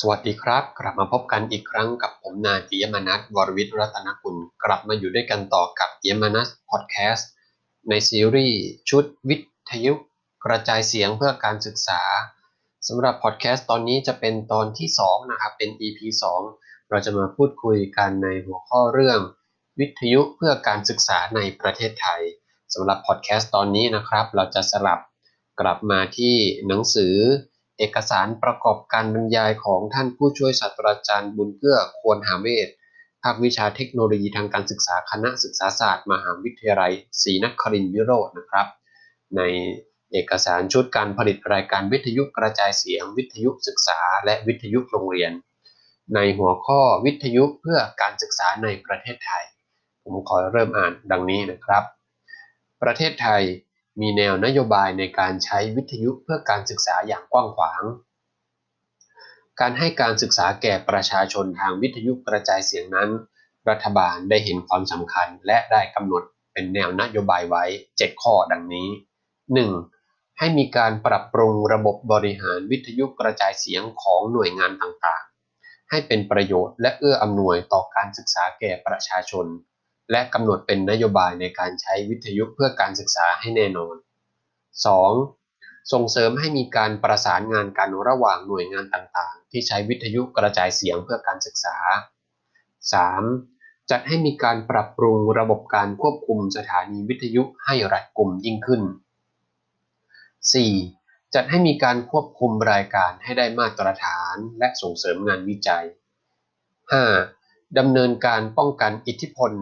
สวัสดีครับ กลับมาพบกันอีกครั้งกับผมนายปิยมนัทวรวิทย์รัตนกุล กลับมาอยู่ด้วยกันต่อกับปิยมนัทพอดแคสต์ในซีรีส์ชุดวิทยุกระจายเสียงเพื่อการศึกษาสำหรับพอดแคสต์ตอนนี้จะเป็นตอนที่ 2 นะครับ เป็น EP 2 เราจะมาพูดคุยกันในหัวข้อเรื่อง วิทยุเพื่อการศึกษาในประเทศไทยสำหรับพอดแคสต์ตอนนี้นะครับ เราจะสลับกลับมาที่หนังสือ เอกสารประกอบการบรรยายของท่านผู้ช่วยศาสตราจารย์บุญเกื้อควรหาเวทภาควิชาเทคโนโลยีทางการศึกษาคณะศึกษาศาสตร์ มหาวิทยาลัยศรีนครินทร์วิโรจน์นะครับ ในเอกสารชุดการผลิตรายการวิทยุกระจายเสียง วิทยุศึกษา และวิทยุโรงเรียน ในหัวข้อวิทยุเพื่อการศึกษาในประเทศไทย ผมขอเริ่มอ่านดังนี้นะครับ ประเทศไทย มีแนวนโยบายในการใช้วิทยุเพื่อการศึกษาอย่างกว้างขวาง การให้การศึกษาแก่ประชาชนทางวิทยุกระจายเสียงนั้น รัฐบาลได้เห็นความสำคัญและได้กำหนดเป็นแนวนโยบายไว้ 7 ข้อดังนี้ 1. ให้มีการปรับปรุงระบบบริหารวิทยุกระจายเสียงของหน่วยงานต่างๆ ให้เป็นประโยชน์และเอื้ออำนวยต่อการศึกษาแก่ประชาชน และกำหนดเป็นนโยบายในการใช้วิทยุเพื่อการศึกษาให้แน่นอน 2. ส่งเสริมให้มีการประสานงานกันระหว่างหน่วยงานต่างๆ ที่ใช้วิทยุกระจายเสียงเพื่อการศึกษา 3. จัดให้มีการปรับปรุงระบบการควบคุมสถานีวิทยุให้รัดกุมยิ่งขึ้น 4. จัดให้มีการควบคุมรายการให้ได้มาตรฐานและส่งเสริมงานวิจัย 5. ดำเนินการป้องกันอิทธิพล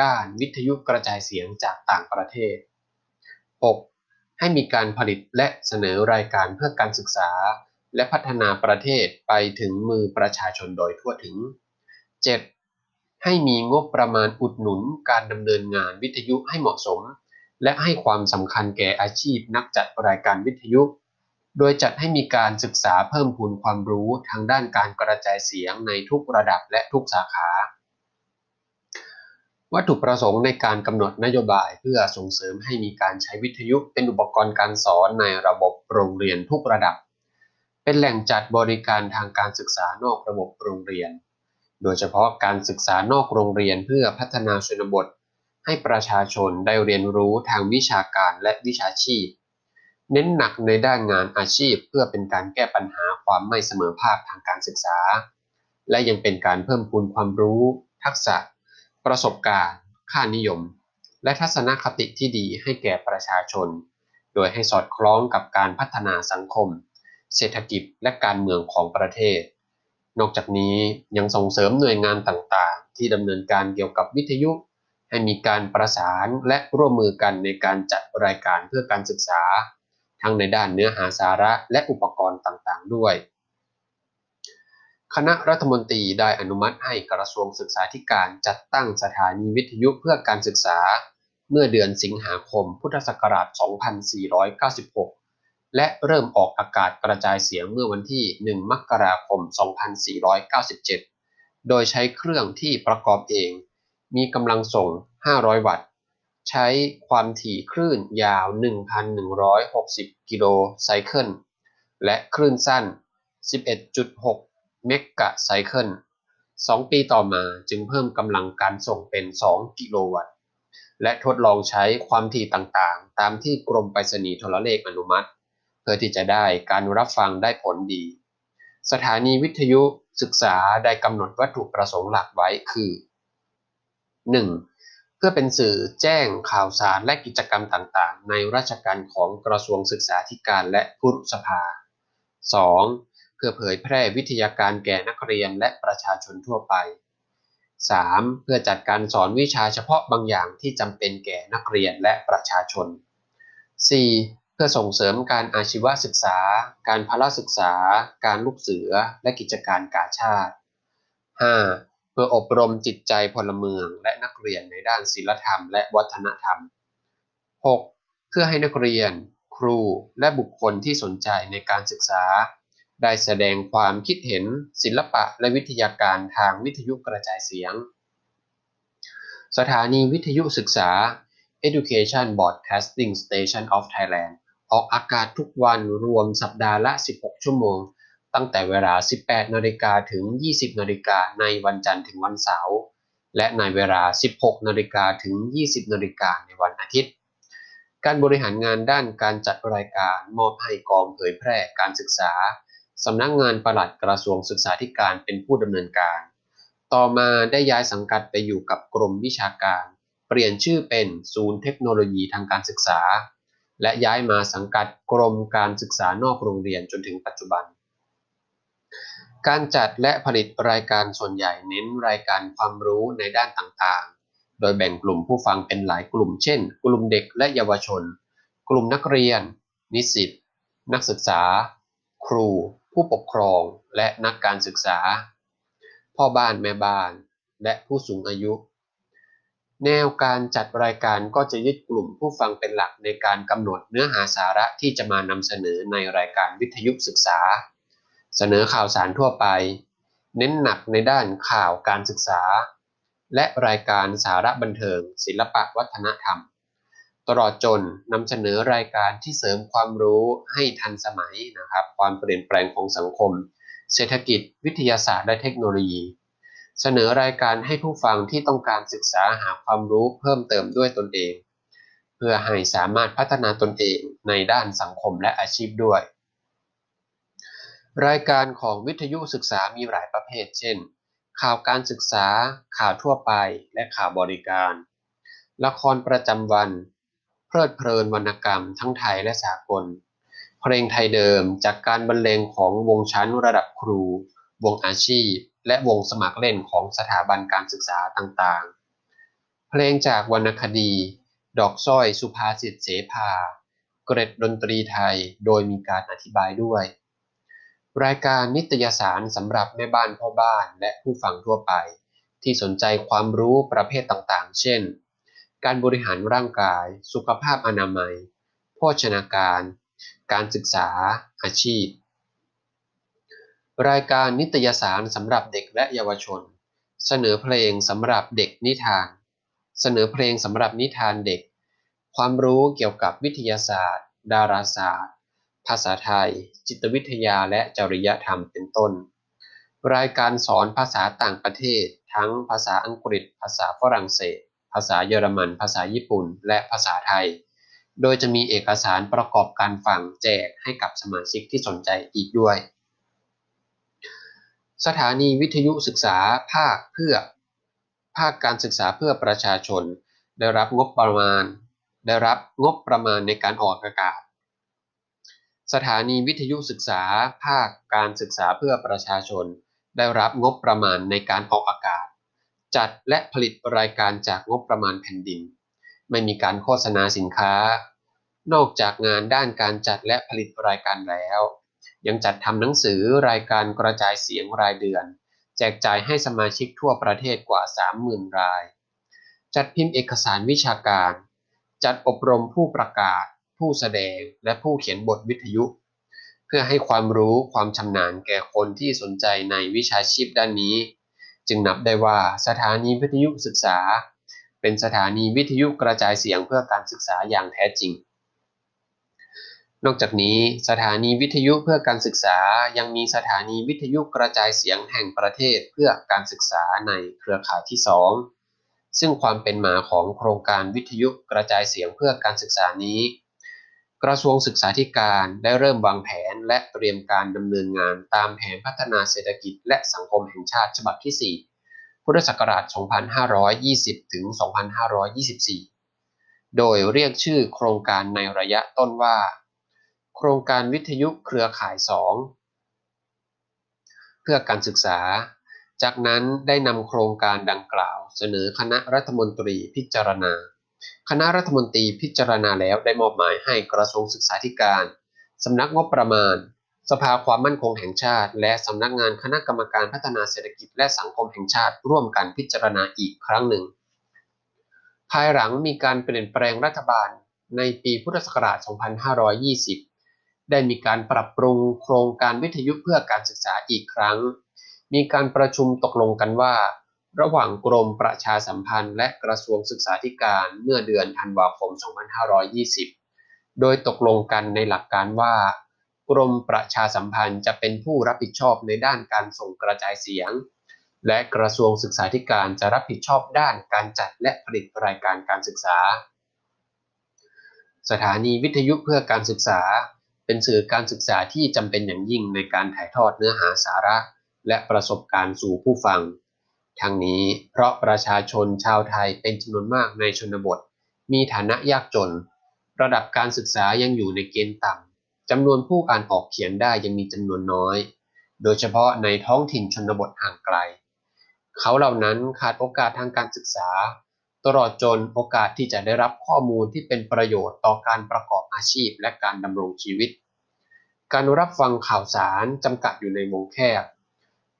ด้านวิทยุกระจายเสียงจากต่างประเทศ 6. ให้มีการผลิตและเสนอรายการเพื่อการศึกษา และพัฒนาประเทศไปถึงมือประชาชนโดยทั่วถึง 7. ให้มีงบประมาณอุดหนุนการดำเนินงานวิทยุให้เหมาะสม และให้ความสำคัญแก่อาชีพนักจัดรายการวิทยุ โดยจัดให้มีการศึกษาเพิ่มพูนความรู้ทางด้านการกระจายเสียงในทุกระดับและทุกสาขา วัตถุประสงค์ในการกำหนดนโยบายเพื่อส่งเสริมให้มีการใช้วิทยุเป็นอุปกรณ์การสอนในระบบโรงเรียนทุกระดับ เป็นแหล่งจัดบริการทางการศึกษานอกระบบโรงเรียน โดยเฉพาะการศึกษานอกโรงเรียนเพื่อพัฒนาชนบท ให้ประชาชนได้เรียนรู้ทางวิชาการและวิชาชีพ เน้นหนักในด้านงานอาชีพเพื่อเป็นการแก้ปัญหาความไม่เสมอภาคทางการศึกษา และยังเป็นการเพิ่มพูนความรู้ ทักษะ ประสบการณ์ ค่านิยม และทัศนคติที่ดีให้แก่ประชาชน โดยให้สอดคล้องกับการพัฒนาสังคม เศรษฐกิจและการเมืองของประเทศ นอกจากนี้ยังส่งเสริมหน่วยงานต่างๆ ที่ดำเนินการเกี่ยวกับวิทยุ ให้มีการประสานและร่วมมือกันในการจัดรายการเพื่อการศึกษา ทั้งในด้านเนื้อหาสาระและอุปกรณ์ต่างๆ ด้วย คณะรัฐมนตรีได้อนุมัติให้กระทรวงศึกษาธิการจัดตั้งสถานีวิทยุเพื่อการศึกษา เมื่อเดือนสิงหาคมพุทธศักราช 2496 และเริ่มออกอากาศกระจายเสียงเมื่อวันที่ 1 มกราคม 2497 โดยใช้เครื่องที่ประกอบเอง มีกำลังส่ง 500 วัตต์ ใช้ความถี่คลื่นยาว 1,160 กิโลไซเคิล และคลื่นสั้น 11.6 เมกะไซเคิลสองปีต่อมาจึงเพิ่มกำลังการส่งเป็น 2 กิโลวัตต์ และทดลองใช้ความถี่ต่างๆ ตามที่กรมไปรษณีย์โทรเลขอนุมัติ เพื่อที่จะได้การรับฟังได้ผลดี สถานีวิทยุศึกษาได้กำหนดวัตถุประสงค์หลักไว้คือ 1. เพื่อเป็นสื่อแจ้งข่าวสารและกิจกรรมต่างๆ ในราชการของกระทรวงศึกษาธิการและผู้สภา 2. พื่อเผยแพร่วิทยาการแก่นักเรียนและประชาชนทั่วไป 3. เพื่อจัดการสอนวิชาเฉพาะบางอย่างที่จำเป็นแก่นักเรียนและประชาชน 4. เพื่อส่งเสริมการอาชีวศึกษา การพละศึกษา การลูกเสือ และกิจการกาชาติ 5. เพื่ออบรมจิตใจพลเมืองและนักเรียนในด้านศิลธรรมและวัฒนธรรม 6. เพื่อให้นักเรียน ครู และบุคคลที่สนใจในการศึกษา ได้แสดงความคิดเห็นศิลปะและวิทยาการทางวิทยุกระจายเสียง สถานีวิทยุศึกษา Education Broadcasting Station of Thailand ออกอากาศทุกวันรวมสัปดาห์ละ 16 ชั่วโมง ตั้งแต่เวลา 18 นาฬิกาถึง 20 นาฬิกาในวันจันทร์ถึงวันเสาร์ และในเวลา 16 นาฬิกาถึง 20 นาฬิกาในวันอาทิตย์ การบริหารงานด้านการจัดรายการมอบให้กองเผยแพร่การศึกษา สำนักงงานปลัดกระทรวงศึกษาธิการเป็นผู้ดำเนินการ ต่อมาได้ย้ายสังกัดไปอยู่กับกรมวิชาการ เปลี่ยนชื่อเป็นศูนย์เทคโนโลยีทางการศึกษา และย้ายมาสังกัดกรมการศึกษานอกโรงเรียนจนถึงปัจจุบัน การจัดและผลิตรายการส่วนใหญ่เน้นรายการความรู้ในด้านต่างๆ โดยแบ่งกลุ่มผู้ฟังเป็นหลายกลุ่ม เช่น กลุ่มเด็กและเยาวชน กลุ่มนักเรียน นิสิต นักศึกษา ครู ผู้ปกครองและนักการศึกษา พ่อบ้านแม่บ้าน และผู้สูงอายุ แนวการจัดรายการก็จะยึดกลุ่มผู้ฟังเป็นหลักในการกำหนดเนื้อหาสาระที่จะมานำเสนอในรายการวิทยุศึกษา เสนอข่าวสารทั่วไป เน้นหนักในด้านข่าวการศึกษา และรายการสาระบันเทิง ศิลปะวัฒนธรรม ตลอดจนนำเสนอรายการที่เสริมความรู้ให้ทันสมัยนะครับ ความเปลี่ยนแปลงของสังคม เศรษฐกิจ วิทยาศาสตร์และเทคโนโลยี เสนอรายการให้ผู้ฟังที่ต้องการศึกษาหาความรู้เพิ่มเติมด้วยตนเอง เพื่อให้สามารถพัฒนาตนเองในด้านสังคมและอาชีพด้วย รายการของวิทยุศึกษามีหลายประเภท เช่น ข่าวการศึกษา ข่าวทั่วไป และข่าวบริการ ละครประจำวัน ลิดเพลินวรรณกรรมทั้งไทยและสากล เพลงไทยเดิมจากการบรรเลงของวงชั้นระดับครู วงอาชีพ และวงสมัครเล่นของสถาบันการศึกษาต่างๆ เพลงจากวรรณคดี ดอกสร้อยสุภาษิตเสภา เกร็ดดนตรีไทยโดยมีการอธิบายด้วย รายการนิตยสารสำหรับแม่บ้านพ่อบ้านและผู้ฟังทั่วไป ที่สนใจความรู้ประเภทต่างๆ เช่น การบริหารร่างกาย สุขภาพอนามัย โภชนาการ การศึกษา อาชีพ รายการนิตยสารสำหรับเด็กและเยาวชน เสนอเพลงสำหรับเด็กนิทาน เสนอเพลงสำหรับนิทานเด็ก ความรู้เกี่ยวกับวิทยาศาสตร์ ดาราศาสตร์ ภาษาไทย จิตวิทยาและจริยธรรมเป็นต้น รายการสอนภาษาต่างประเทศ ทั้งภาษาอังกฤษ ภาษาฝรั่งเศส ภาษาเยอรมัน ภาษาญี่ปุ่น และภาษาไทย โดยจะมีเอกสารประกอบการฟังแจกให้กับสมาชิกที่สนใจอีกด้วย สถานีวิทยุศึกษาภาคเพื่อ ภาคการศึกษาเพื่อประชาชน ได้รับงบประมาณ ได้รับงบประมาณในการออกอากาศ สถานีวิทยุศึกษาภาคการศึกษาเพื่อประชาชน ได้รับงบประมาณในการออกอากาศ จัดและผลิตรายการจากงบประมาณแผ่นดิน ไม่มีการโฆษณาสินค้า นอกจากงานด้านการจัดและผลิตรายการแล้ว ยังจัดทำหนังสือรายการกระจายเสียงรายเดือน แจกจ่ายให้สมาชิกทั่วประเทศกว่า 30,000 ราย จัดพิมพ์เอกสารวิชาการ จัดอบรมผู้ประกาศ ผู้แสดงและผู้เขียนบทวิทยุ เพื่อให้ความรู้ความชำนาญแก่คนที่สนใจในวิชาชีพด้านนี้ จึงนับได้ว่าสถานีวิทยุศึกษา เป็นสถานีวิทยุกระจายเสียงเพื่อการศึกษาอย่างแท้จริง นอกจากนี้สถานีวิทยุเพื่อการศึกษายังมีสถานีวิทยุกระจายเสียงแห่งประเทศเพื่อการศึกษาในเครือข่ายที่ 2 ซึ่งความเป็นมาของโครงการวิทยุกระจายเสียงเพื่อการศึกษานี้ กระทรวงศึกษาธิการได้เริ่มวางแผนและเตรียมการดำเนินงานตามแผนพัฒนาเศรษฐกิจและสังคมแห่งชาติฉบับที่ 4 พุทธศักราช 2520 ถึง 2524 โดยเรียกชื่อโครงการในระยะต้นว่า โครงการวิทยุเครือข่าย 2 เพื่อการศึกษา จากนั้นได้นำโครงการดังกล่าว เสนอคณะรัฐมนตรีพิจารณา คณะรัฐมนตรีพิจารณาแล้วได้มอบหมายให้กระทรวงศึกษาธิการ สำนักงบประมาณ สภาความมั่นคงแห่งชาติ และสำนักงานคณะกรรมการพัฒนาเศรษฐกิจและสังคมแห่งชาติร่วมกันพิจารณาอีกครั้งหนึ่ง ภายหลังมีการเปลี่ยนแปลงรัฐบาลในปีพุทธศักราช 2520 ได้มีการปรับปรุงโครงการวิทยุเพื่อการศึกษาอีกครั้ง มีการประชุมตกลงกันว่า ระหว่างกรมประชาสัมพันธ์ และกระทรวงศึกษาธิการเมื่อเดือนธันวาคม 2520 โดยตกลงกันในหลักการว่า กรมประชาสัมพันธ์จะเป็นผู้รับผิดชอบในด้านการส่งกระจายเสียง และกระทรวงศึกษาธิการจะรับผิดชอบด้านการจัดและผลิตรายการการศึกษา สถานีวิทยุเพื่อการศึกษา เป็นสื่อการศึกษาที่จำเป็นอย่างยิ่งในการถ่ายทอดเนื้อหาสาระ และประสบการณ์สู่ผู้ฟัง ทั้งนี้เพราะประชาชนชาวไทยเป็นจำนวนมากในชนบท มีฐานะยากจน ระดับการศึกษายังอยู่ในเกณฑ์ต่ำจำนวนผู้อ่านออกเขียนได้ยังมีจำนวนน้อย โดยเฉพาะในท้องถิ่นชนบทห่างไกล เขาเหล่านั้นขาดโอกาสทางการศึกษา ตลอดจนโอกาสที่จะได้รับข้อมูลที่เป็นประโยชน์ต่อการประกอบอาชีพและการดำรงชีวิต การรับฟังข่าวสารจำกัดอยู่ในวงแคบ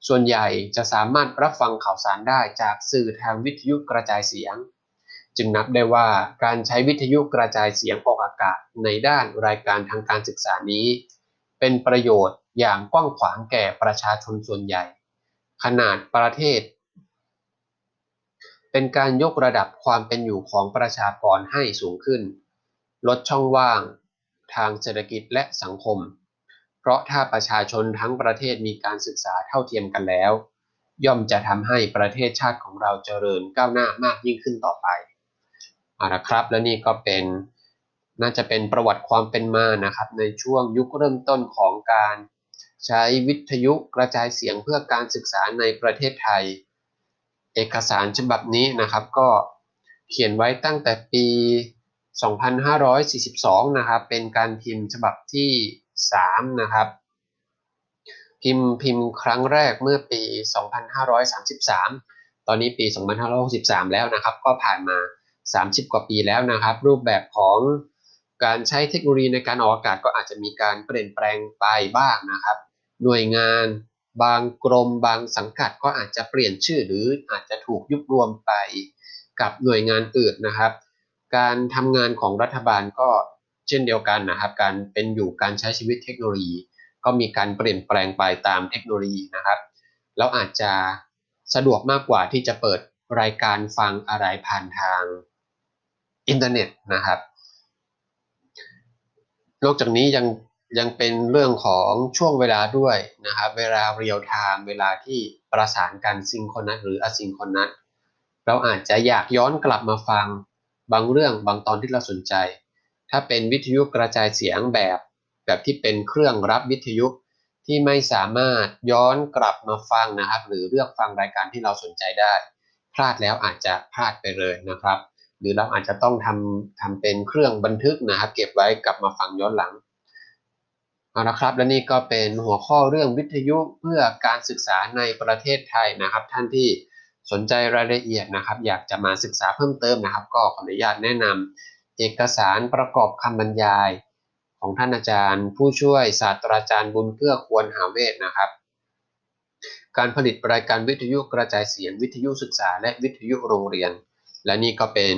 ส่วนใหญ่จะสามารถรับฟังข่าวสารได้จากสื่อทางวิทยุกระจายเสียง จึงนับได้ว่าการใช้วิทยุกระจายเสียงออกอากาศในด้านรายการทางการศึกษานี้ เป็นประโยชน์อย่างกว้างขวางแก่ประชาชนส่วนใหญ่ ขนาดประเทศ เป็นการยกระดับความเป็นอยู่ของประชากรให้สูงขึ้น ลดช่องว่าง ทางเศรษฐกิจและสังคม เพราะถ้าประชาชนทั้งประเทศมีการศึกษาเท่าเทียมกันแล้ว ย่อมจะทำให้ประเทศชาติของเราเจริญก้าวหน้ามากยิ่งขึ้นต่อไปเอาละครับ และนี่ก็เป็นน่าจะเป็นประวัติความเป็นมานะครับ ในช่วงยุคเริ่มต้นของการใช้วิทยุกระจายเสียงเพื่อการศึกษาในประเทศไทย เอกสารฉบับนี้นะครับก็เขียนไว้ตั้งแต่ปี 2542 นะครับ เป็นการพิมพ์ฉบับที่ 3 นะครับ พิมพ์พิมพ์ครั้งแรกเมื่อปี 2533 ตอนนี้ปี 2563 แล้วนะครับ ก็ผ่านมา 30 กว่าปีแล้วนะครับ รูปแบบของการใช้เทคโนโลยีในการออกอากาศก็อาจจะมีการเปลี่ยนแปลงไปบ้างนะครับ หน่วยงานบางกรมบางสังกัดก็อาจจะเปลี่ยนชื่อหรืออาจจะถูกยุบรวมไปกับหน่วยงานอื่นนะครับ การทำงานของรัฐบาลก็ เช่นเดียวกันนะครับ การเป็นอยู่การใช้ชีวิตเทคโนโลยี ก็มีการเปลี่ยนแปลงไปตามเทคโนโลยีนะครับแล้วอาจจะสะดวกมากกว่าที่จะเปิดรายการฟังอะไรผ่านทางอินเทอร์เน็ตนะครับ นอกจากนี้ยังยังเป็นเรื่องของช่วงเวลาด้วยนะครับ เวลา real-time เวลาที่ประสานกัน synchronous หรือ asynchronousเราอาจจะอยากย้อนกลับมาฟังบางเรื่องบางตอนที่เราสนใจ ถ้าเป็นวิทยุกระจายเสียงแบบแบบที่เป็นเครื่องรับวิทยุที่ไม่สามารถย้อนกลับมาฟังนะครับ หรือเลือกฟังรายการที่เราสนใจได้ พลาดแล้วอาจจะพลาดไปเลยนะครับ หรือเราอาจจะต้องทำทำเป็นเครื่องบันทึกนะครับ เก็บไว้กลับมาฟังย้อนหลังเอาละครับ และนี่ก็เป็นหัวข้อเรื่องวิทยุเพื่อการศึกษาในประเทศไทยนะครับ ท่านที่สนใจรายละเอียดนะครับ อยากจะมาศึกษาเพิ่มเติมนะครับ ก็ขออนุญาตแนะนำ เอกสารประกอบคำบรรยายของท่านอาจารย์ ผู้ช่วยศาสตราจารย์บุญเกื้อควรหาเวทนะครับ การผลิตรายการวิทยุกระจายเสียง วิทยุศึกษา และวิทยุโรงเรียน และนี่ก็เป็น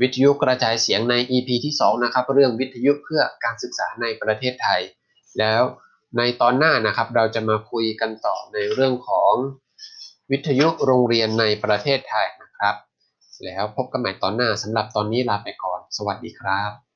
วิทยุกระจายเสียงใน EP ที่2นะครับเรื่องวิทยุเพื่อการศึกษาในประเทศไทย แล้วในตอนหน้านะครับเราจะมาคุยกันต่อในเรื่องของวิทยุโรงเรียนในประเทศไทยนะครับ แล้วพบกันใหม่ตอนหน้าสำหรับตอนนี้ลาไปก่อน สวัสดีครับ